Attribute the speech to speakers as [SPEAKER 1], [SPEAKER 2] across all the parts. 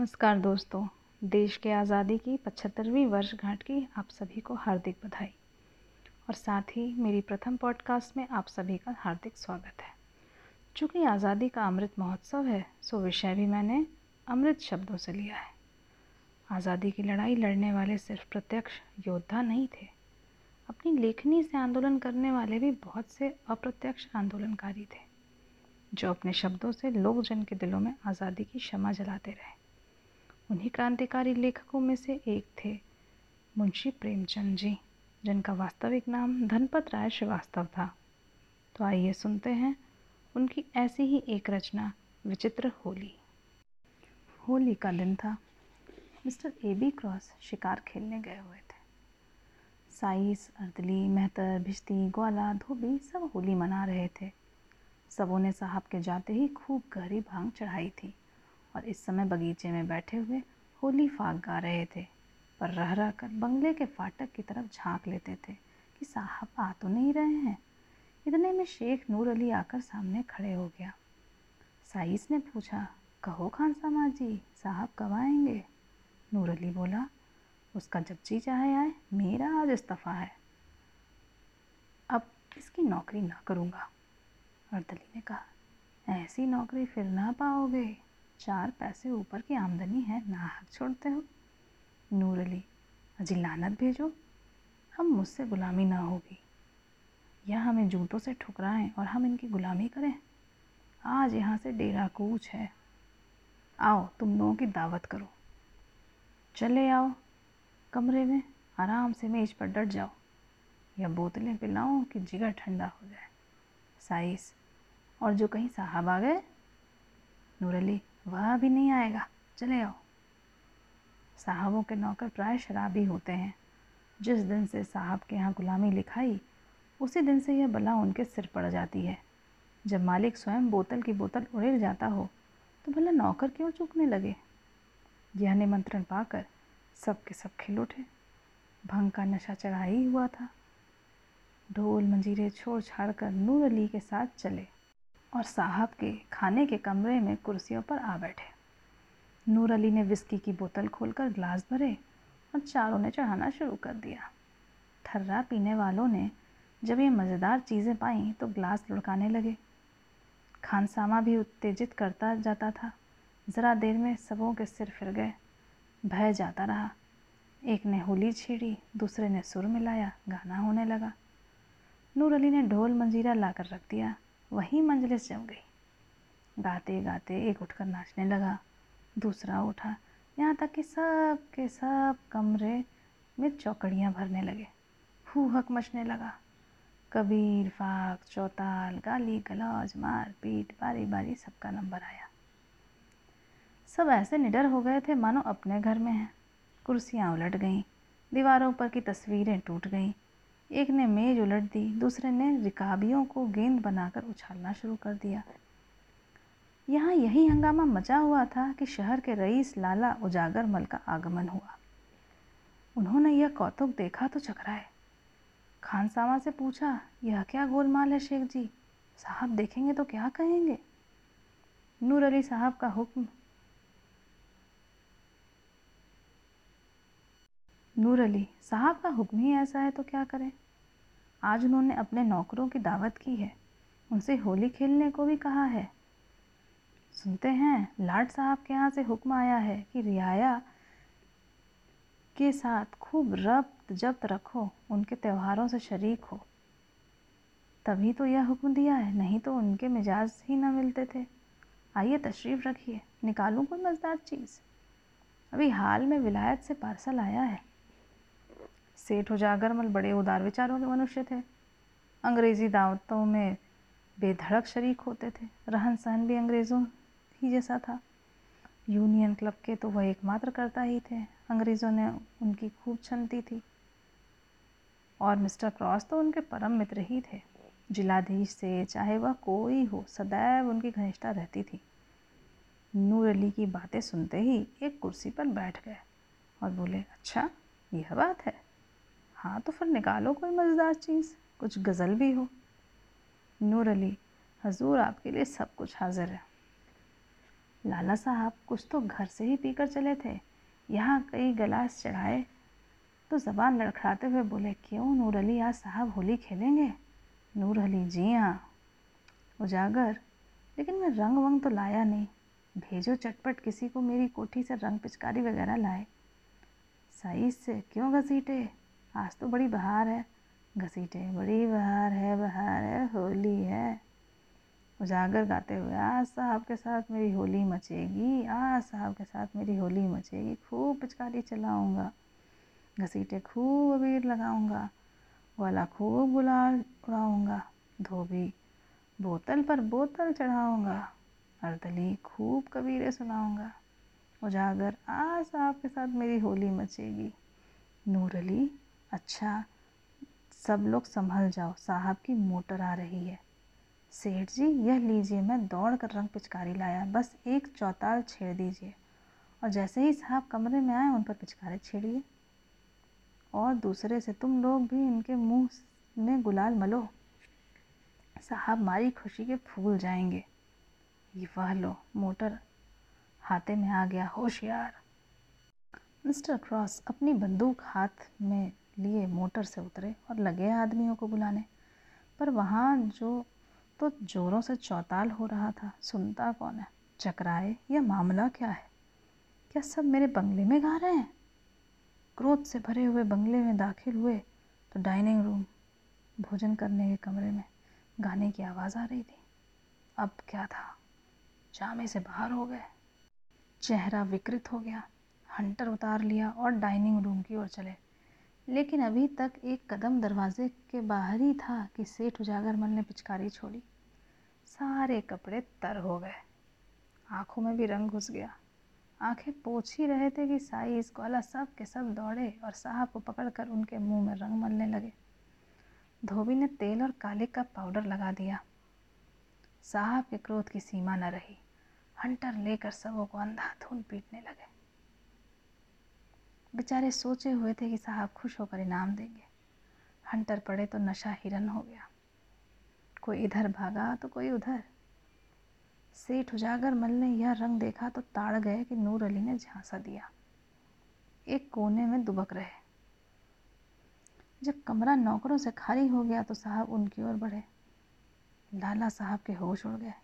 [SPEAKER 1] नमस्कार दोस्तों। देश के आज़ादी की पचहत्तरवीं वर्षगांठ की आप सभी को हार्दिक बधाई। और साथ ही मेरी प्रथम पॉडकास्ट में आप सभी का हार्दिक स्वागत है। चूँकि आज़ादी का अमृत महोत्सव है, सो विषय भी मैंने अमृत शब्दों से लिया है। आज़ादी की लड़ाई लड़ने वाले सिर्फ़ प्रत्यक्ष योद्धा नहीं थे। अपनी लेखनी से आंदोलन करने वाले भी बहुत से अप्रत्यक्ष आंदोलनकारी थे, जो अपने शब्दों से लोक जन के दिलों में आज़ादी की क्षमा जलाते रहे। उन्हीं क्रांतिकारी लेखकों में से एक थे मुंशी प्रेमचंद जी, जिनका वास्तविक नाम धनपत राय श्रीवास्तव था। तो आइए सुनते हैं उनकी ऐसी ही एक रचना, विचित्र होली। होली का दिन था। मिस्टर ए बी क्रॉस शिकार खेलने गए हुए थे। साइस अर्दली, मेहतर, भिश्ती, ग्वाला, धोबी सब होली मना रहे थे। सबों ने साहब के जाते ही खूब गहरी भाँग चढ़ाई थी। और इस समय बगीचे में बैठे हुए होली फाग गा रहे थे, पर रह रह कर बंगले के फाटक की तरफ़ झाँक लेते थे कि साहब आ तो नहीं रहे हैं। इतने में शेख नूर अली आकर सामने खड़े हो गया। साइस ने पूछा, कहो खान सामा जी, साहब कब आएँगे? नूर अली बोला, उसका जब जी चाहे आए, मेरा आज इस्तीफ़ा है। अब इसकी नौकरी ना करूँगा। अर्दली ने कहा, ऐसी नौकरी फिर ना पाओगे। चार पैसे ऊपर की आमदनी है, ना हक छोड़ते हो। नूर अली अजी लानत भेजो। हम मुझसे गुलामी ना होगी। या हमें जूतों से ठुकराएँ और हम इनकी गुलामी करें? आज यहाँ से डेरा कूच है। आओ, तुम लोगों की दावत करो। चले आओ, कमरे में, आराम से मेज पर डट जाओ। या बोतलें पिलाओ कि जिगर ठंडा हो जाए। साइस, और जो कहीं साहब आ गए? नूर अली वह भी नहीं आएगा। चले आओ। साहबों के नौकर प्राय शराबी होते हैं। जिस दिन से साहब के यहाँ गुलामी लिखाई, उसी दिन से यह बला उनके सिर पड़ जाती है। जब मालिक स्वयं बोतल की बोतल उड़ेल जाता हो तो भला नौकर क्यों चूकने लगे? यह निमंत्रण पाकर सब के सब खिल उठे। भंग का नशा चढ़ा ही हुआ था। ढोल मंजीरे छोड़ छाड़ कर नूर अली के साथ चले। और साहब के खाने के कमरे में कुर्सियों पर आ बैठे। नूर अली ने विस्की की बोतल खोलकर ग्लास भरे और चारों ने चढ़ाना शुरू कर दिया। थर्रा पीने वालों ने जब ये मज़ेदार चीज़ें पाईं तो ग्लास लुढ़काने लगे। खानसामा भी उत्तेजित करता जाता था। ज़रा देर में सबों के सिर फिर गए। भय जाता रहा। एक ने होली छेड़ी, दूसरे ने सुर मिलाया, गाना होने लगा। नूर अली ने ढोल मंजीरा लाकर रख दिया। वहीं मंजलिस जम गई। गाते गाते एक उठकर नाचने लगा, दूसरा उठा। यहाँ तक कि सब के सब कमरे में चौकड़ियाँ भरने लगे। हक मचने लगा। कबीर, फाक, चौताल, गाली, गलौज मार पीट बारी बारी सबका नंबर आया। सब ऐसे निडर हो गए थे, मानो अपने घर में हैं। कुर्सियाँ उलट गईं, दीवारों पर की तस्वीरें टूट गईं एक ने मेज उलट दी, दूसरे ने रिकाबियों को गेंद बनाकर उछालना शुरू कर दिया। यहाँ यही हंगामा मचा हुआ था कि शहर के रईस लाला उजागर मल का आगमन हुआ। उन्होंने यह कौतुक देखा तो चकराए। खानसामा से पूछा, यह क्या गोलमाल है शेख जी? साहब देखेंगे तो क्या कहेंगे? नूर अली साहब का हुक्म। नूर अली, साहब का हुक्म ही ऐसा है तो क्या करें? आज उन्होंने अपने नौकरों की दावत की है। उनसे होली खेलने को भी कहा है। सुनते हैं लाड साहब के यहाँ से हुक्म आया है कि रियाया के साथ खूब रब्त जब्त रखो, उनके त्योहारों से शरीक हो। तभी तो यह हुक्म दिया है, नहीं तो उनके मिजाज ही ना मिलते थे। आइए तशरीफ़ रखिए, निकालूं कोई मज़ेदार चीज़? अभी हाल में विलायत से पार्सल आया है। सेठ उजागरमल बड़े उदार विचारों के मनुष्य थे। अंग्रेज़ी दावतों में बेधड़क शरीक होते थे। रहन सहन भी अंग्रेज़ों ही जैसा था। यूनियन क्लब के तो वह एकमात्र करता ही थे। अंग्रेज़ों ने उनकी खूब छनती थी। और मिस्टर क्रॉस तो उनके परम मित्र ही थे। जिलाधीश से चाहे वह कोई हो, सदैव उनकी घनिष्ठता रहती थी। नूर अली की बातें सुनते ही एक कुर्सी पर बैठ गए और बोले अच्छा यह बात है। हाँ तो फिर निकालो कोई मज़ेदार चीज़, कुछ गज़ल भी हो। नूर अली, हजूर आपके लिए सब कुछ हाजिर है। लाला साहब कुछ तो घर से ही पीकर चले थे, यहाँ कई गिलास चढ़ाए तो ज़बान लड़खड़ाते हुए बोले, क्यों नूर अली आज साहब होली खेलेंगे? नूर अली, जी हाँ उजागर, लेकिन मैं रंग वंग तो लाया नहीं। भेजो चटपट किसी को मेरी कोठी से रंग पिचकारी वगैरह लाए। साइज़ से क्यों घसीटे? आज तो बड़ी बहार है। घसीटे, बड़ी बहार है बहार है, होली है। उजागर गाते हुए आज साहब के साथ मेरी होली मचेगी आज साहब के साथ मेरी होली मचेगी, खूब पिचकारी चलाऊँगा। घसीटे खूब अबीर लगाऊँगा, वाला खूब गुलाल उड़ाऊँगा, धोबी बोतल पर बोतल चढ़ाऊँगा, अर्दली खूब कबीरे सुनाऊँगा। उजागर आज साहब के साथ मेरी होली मचेगी नूर अली अच्छा सब लोग संभल जाओ, साहब की मोटर आ रही है। सेठ जी, यह लीजिए, मैं दौड़ कर रंग पिचकारी लाया, बस एक चौताल छेड़ दीजिए। और जैसे ही साहब कमरे में आए, उन पर पिचकारी छेड़िए। और दूसरे से, तुम लोग भी इनके मुँह में गुलाल मलो। साहब मारी खुशी के फूल जाएँगे। ये वह लो, मोटर हाथे में आ गया, होशियार। मिस्टर क्रॉस, अपनी बंदूक हाथ में लिए मोटर से उतरे और लगे आदमियों को बुलाने। पर वहाँ जो तो ज़ोरों से चौताल हो रहा था, सुनता कौन है? चकराए यह मामला क्या है? क्या सब मेरे बंगले में गा रहे हैं? क्रोध से भरे हुए बंगले में दाखिल हुए तो डाइनिंग रूम, भोजन करने के कमरे में गाने की आवाज़ आ रही थी। अब क्या था? जामे से बाहर हो गए। चेहरा विकृत हो गया। हंटर उतार लिया और डाइनिंग रूम की ओर चले। लेकिन अभी तक एक कदम दरवाजे के बाहर ही था कि सेठ उजागरमल ने पिचकारी छोड़ी। सारे कपड़े तर हो गए। आँखों में भी रंग घुस गया। आँखें पोछ ही रहे थे कि साई ग्वाला सब के सब दौड़े और साहब को पकड़कर उनके मुँह में रंग मलने लगे। धोबी ने तेल और काले का पाउडर लगा दिया। साहब के क्रोध की सीमा न रही। हंटर लेकर सबों को अंधाधुन पीटने लगे। बेचारे सोचे हुए थे कि साहब खुश होकर इनाम देंगे। हंटर पड़े तो नशा हिरन हो गया। कोई इधर भागा तो कोई उधर। सेठ उजागर मल ने यह रंग देखा तो ताड़ गए कि नूर अली ने झांसा दिया। एक कोने में दुबक रहे। जब कमरा नौकरों से खाली हो गया तो साहब उनकी ओर बढ़े। लाला साहब के होश उड़ गए।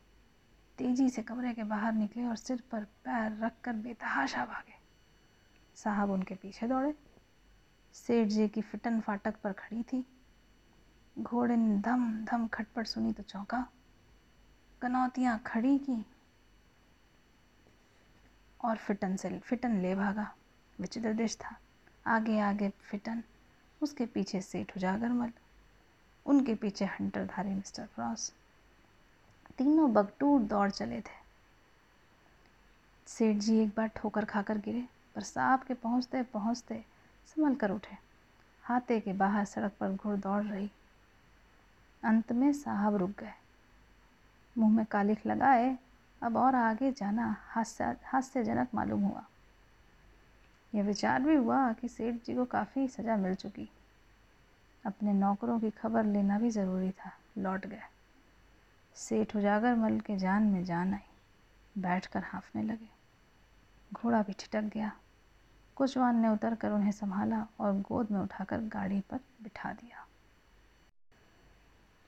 [SPEAKER 1] तेज़ी से कमरे के बाहर निकले और सिर पर पैर रख कर बेतहाशा भागे। साहब उनके पीछे दौड़े। सेठ जी की फिटन फाटक पर खड़ी थी। घोड़े ने धम धम खटपट सुनी तो चौंका। कनौतियाँ खड़ी की और फिटन से, फिटन ले भागा। विचित्र दृश्य था। आगे आगे फिटन, उसके पीछे सेठ उजागरमल उनके पीछे हंटरधारी मिस्टर क्रॉस। तीनों बगटूर दौड़ चले थे। सेठ जी एक बार ठोकर खाकर गिरे। पर सांप के पहुँचते पहुँचते संभल कर उठे। हाथे के बाहर सड़क पर घुड़ दौड़ रही। अंत में साहब रुक गए। मुँह में कालिख लगाए, अब और आगे जाना हास्य, हास्यजनक मालूम हुआ। यह विचार भी हुआ कि सेठ जी को काफ़ी सज़ा मिल चुकी। अपने नौकरों की खबर लेना भी ज़रूरी था, लौट गए। सेठ उजागर मल के जान में जान आई बैठ कर हाँफने लगे। घोड़ा भी ठिटक गया। कुचवान ने उतर कर उन्हें संभाला और गोद में उठाकर गाड़ी पर बिठा दिया।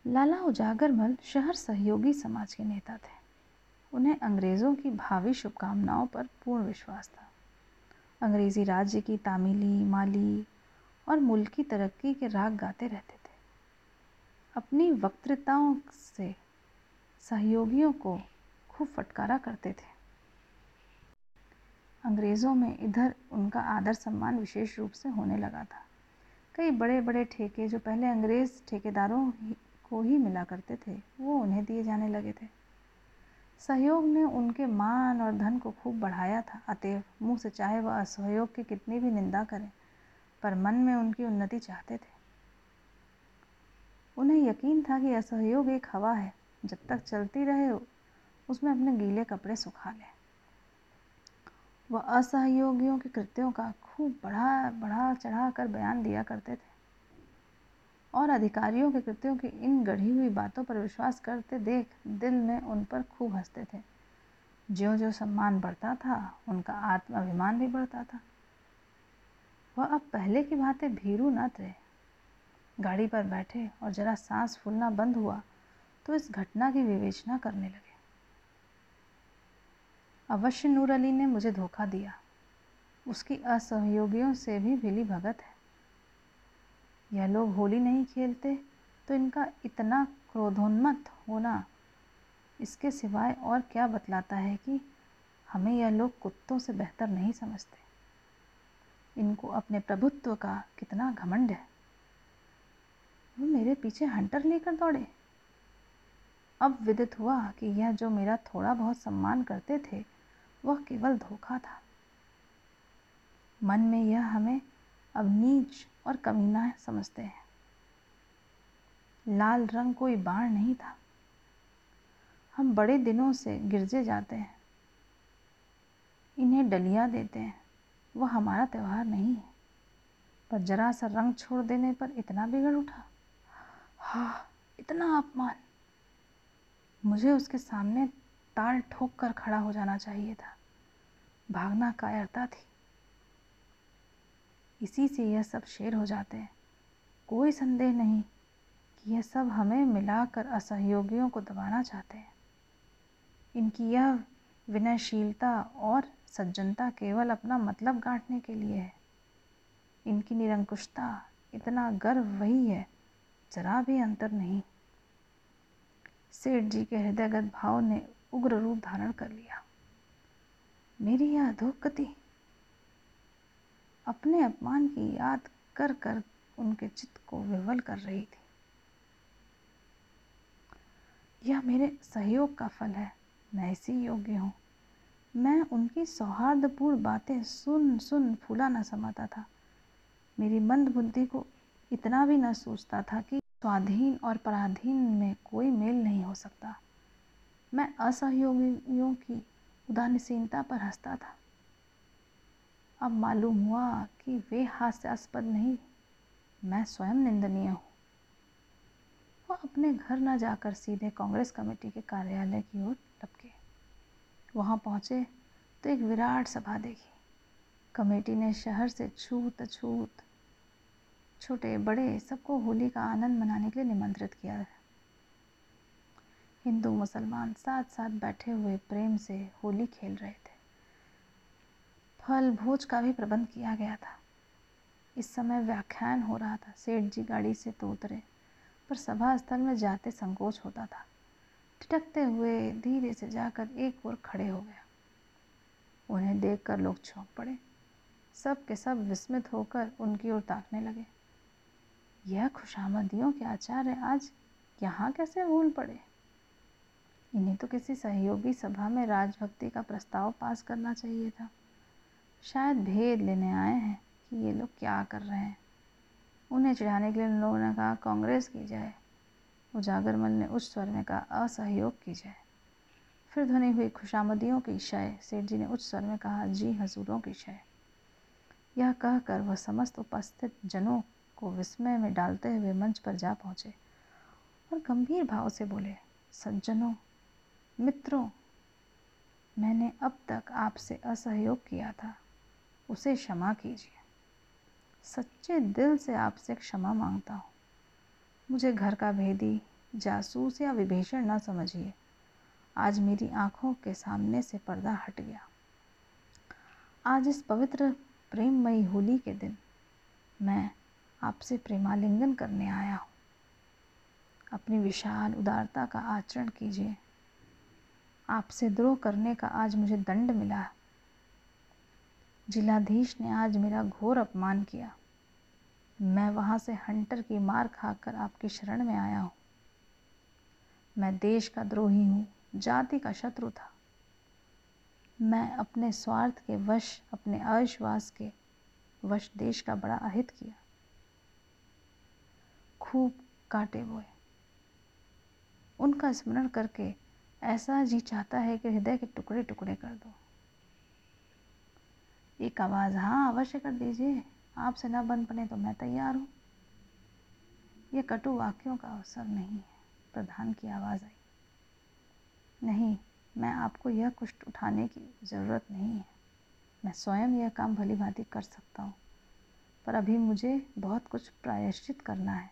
[SPEAKER 1] लाला उजागरमल शहर सहयोगी समाज के नेता थे। उन्हें अंग्रेज़ों की भावी शुभकामनाओं पर पूर्ण विश्वास था। अंग्रेज़ी राज्य की तामीली, माली और मुल्की तरक्की के राग गाते रहते थे। अपनी वक्तृताओं से सहयोगियों को खूब फटकारा करते थे। अंग्रेज़ों में इधर उनका आदर सम्मान विशेष रूप से होने लगा था। कई बड़े बड़े ठेके जो पहले अंग्रेज़ ठेकेदारों को ही मिला करते थे, वो उन्हें दिए जाने लगे थे। सहयोग ने उनके मान और धन को खूब बढ़ाया था। अतएव मुँह से चाहे वह असहयोग की कितनी भी निंदा करें, पर मन में उनकी उन्नति चाहते थे। उन्हें यकीन था कि असहयोग एक हवा है। जब तक चलती रहे, उसमें अपने गीले कपड़े सुखा लें। वह असहयोगियों के कृत्यों का खूब बढ़ा बढ़ा चढ़ा कर बयान दिया करते थे। और अधिकारियों के कृत्यों की इन गढ़ी हुई बातों पर विश्वास करते देख दिल में उन पर खूब हँसते थे। ज्यो ज्यो सम्मान बढ़ता था, उनका आत्माभिमान भी बढ़ता था। वह अब पहले की भांति भीरू न थे। गाड़ी पर बैठे और जरा सांस फूलना बंद हुआ तो इस घटना की विवेचना करने लगे। अवश्य नूर अली ने मुझे धोखा दिया। उसकी असहयोगियों से भी मिली भगत है। यह लोग होली नहीं खेलते तो इनका इतना क्रोधोन्मत होना इसके सिवाय और क्या बतलाता है कि हमें यह लोग कुत्तों से बेहतर नहीं समझते। इनको अपने प्रभुत्व का कितना घमंड है। वो मेरे पीछे हंटर लेकर दौड़े। अब विदित हुआ कि यह जो मेरा थोड़ा बहुत सम्मान करते थे वह केवल धोखा था। मन में यह हमें अब नीच और कमीना समझते हैं। लाल रंग कोई बाण नहीं था। हम बड़े दिनों से गिरजे जाते हैं। इन्हें डलिया देते हैं। वह हमारा त्यौहार नहीं है। पर जरा सा रंग छोड़ देने पर इतना बिगड़ उठा। हाँ इतना अपमान। मुझे उसके सामने ताल ठोक कर खड़ा हो जाना चाहिए था। भागना कायरता थी। इसी से यह सब शेर हो जाते हैं। कोई संदेह नहीं कि यह सब हमें मिलाकर असहयोगियों को दबाना चाहते हैं। इनकी यह विनयशीलता और सज्जनता केवल अपना मतलब गांठने के लिए है। इनकी निरंकुशता, इतना गर्व वही है, जरा भी अंतर नहीं। सेठ जी के हृदयगत भाव ने उग्र रूप धारण कर लिया। मेरी यह अधोगति अपने अपमान की याद कर कर उनके चित्त को विवल कर रही थी। यह मेरे सहयोग का फल है, मैं इसी योग्य हूँ। मैं उनकी सौहार्दपूर्ण बातें सुन सुन फूला न समाता था। मेरी मंद बुद्धि को इतना भी न सोचता था कि स्वाधीन और पराधीन में कोई मेल नहीं हो सकता। मैं असहयोगियों की उदासीनता पर हंसता था। अब मालूम हुआ कि वे हास्यास्पद नहीं, मैं स्वयं निंदनीय हूँ। वह अपने घर न जाकर सीधे कांग्रेस कमेटी के कार्यालय की ओर टपके वहाँ पहुँचे तो एक विराट सभा देखी। कमेटी ने शहर से छूत अछूत छोटे बड़े सबको होली का आनंद मनाने के लिए निमंत्रित किया है। हिंदू मुसलमान साथ साथ बैठे हुए प्रेम से होली खेल रहे थे। फल भोज का भी प्रबंध किया गया था। इस समय व्याख्यान हो रहा था। सेठ जी गाड़ी से तो उतरे, पर सभा स्थल में जाते संकोच होता था। ठिटकते हुए धीरे से जाकर एक ओर खड़े हो गया। उन्हें देखकर लोग चौंक पड़े। सब के सब विस्मित होकर उनकी ओर ताकने लगे। यह खुशामदियों के आचार्य आज यहाँ कैसे भूल पड़े? इन्हें तो किसी सहयोगी सभा में राजभक्ति का प्रस्ताव पास करना चाहिए था। शायद भेद लेने आए हैं कि ये लोग क्या कर रहे हैं। उन्हें चिढ़ाने के लिए उन लोगों ने कहा, कांग्रेस की जाए उजागरमल ने उच्च स्वर में कहा, असहयोग की जाए फिर ध्वनि हुई, खुशामदियों की शय। सेठ जी ने उच्च स्वर में कहा, जी हजूरों की शय। यह कहकर वह समस्त उपस्थित जनों को विस्मय में डालते हुए मंच पर जा पहुँचे और गंभीर भाव से बोले, सज्जनों मित्रों, मैंने अब तक आपसे असहयोग किया था। उसे क्षमा कीजिए। सच्चे दिल से आपसे क्षमा माँगता हूँ। मुझे घर का भेदी, जासूस या विभीषण न समझिए। आज मेरी आँखों के सामने से पर्दा हट गया। आज इस पवित्र, प्रेममयी होली के दिन मैं आपसे प्रेमालिंगन करने आया हूँ। अपनी विशाल उदारता का आचरण कीजिए। आपसे द्रोह करने का आज मुझे दंड मिला जिलाधीश ने आज मेरा घोर अपमान किया। मैं वहाँ से हंटर की मार खाकर आपकी शरण में आया हूँ। मैं देश का द्रोही हूँ, जाति का शत्रु था। मैं अपने स्वार्थ के वश, अपने अविश्वास के वश देश का बड़ा अहित किया। खूब काटे बोए। उनका स्मरण करके ऐसा जी चाहता है कि हृदय के टुकड़े टुकड़े कर दो। एक आवाज़ हाँ अवश्य कर दीजिए। आपसे न बन पड़े तो मैं तैयार हूँ। यह कटु वाक्यों का अवसर नहीं है। प्रधान की आवाज़ आई। नहीं, मैं आपको यह कष्ट उठाने की ज़रूरत नहीं है। मैं स्वयं यह काम भली भांति कर सकता हूँ। पर अभी मुझे बहुत कुछ प्रायश्चित करना है।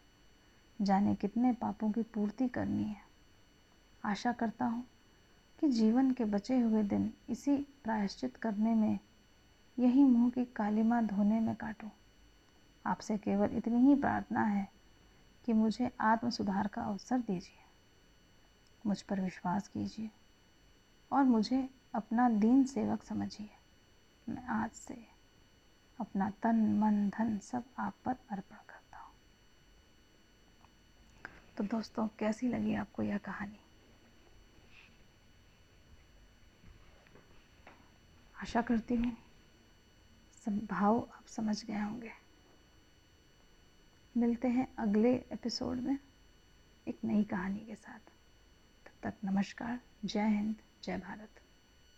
[SPEAKER 1] जाने कितने पापों की पूर्ति करनी है। आशा करता हूँ कि जीवन के बचे हुए दिन इसी प्रायश्चित करने में, यही मुँह की कालिमा धोने में काटूँ। आपसे केवल इतनी ही प्रार्थना है कि मुझे आत्म सुधार का अवसर दीजिए। मुझ पर विश्वास कीजिए और मुझे अपना दीन सेवक समझिए। मैं आज से अपना तन, मन, धन सब आप पर अर्पण करता हूँ। तो दोस्तों, कैसी लगी आपको यह कहानी? आशा करती हूँ सब भाव आप समझ गए होंगे। मिलते हैं अगले एपिसोड में एक नई कहानी के साथ। तब तक नमस्कार, जय हिंद, जय भारत।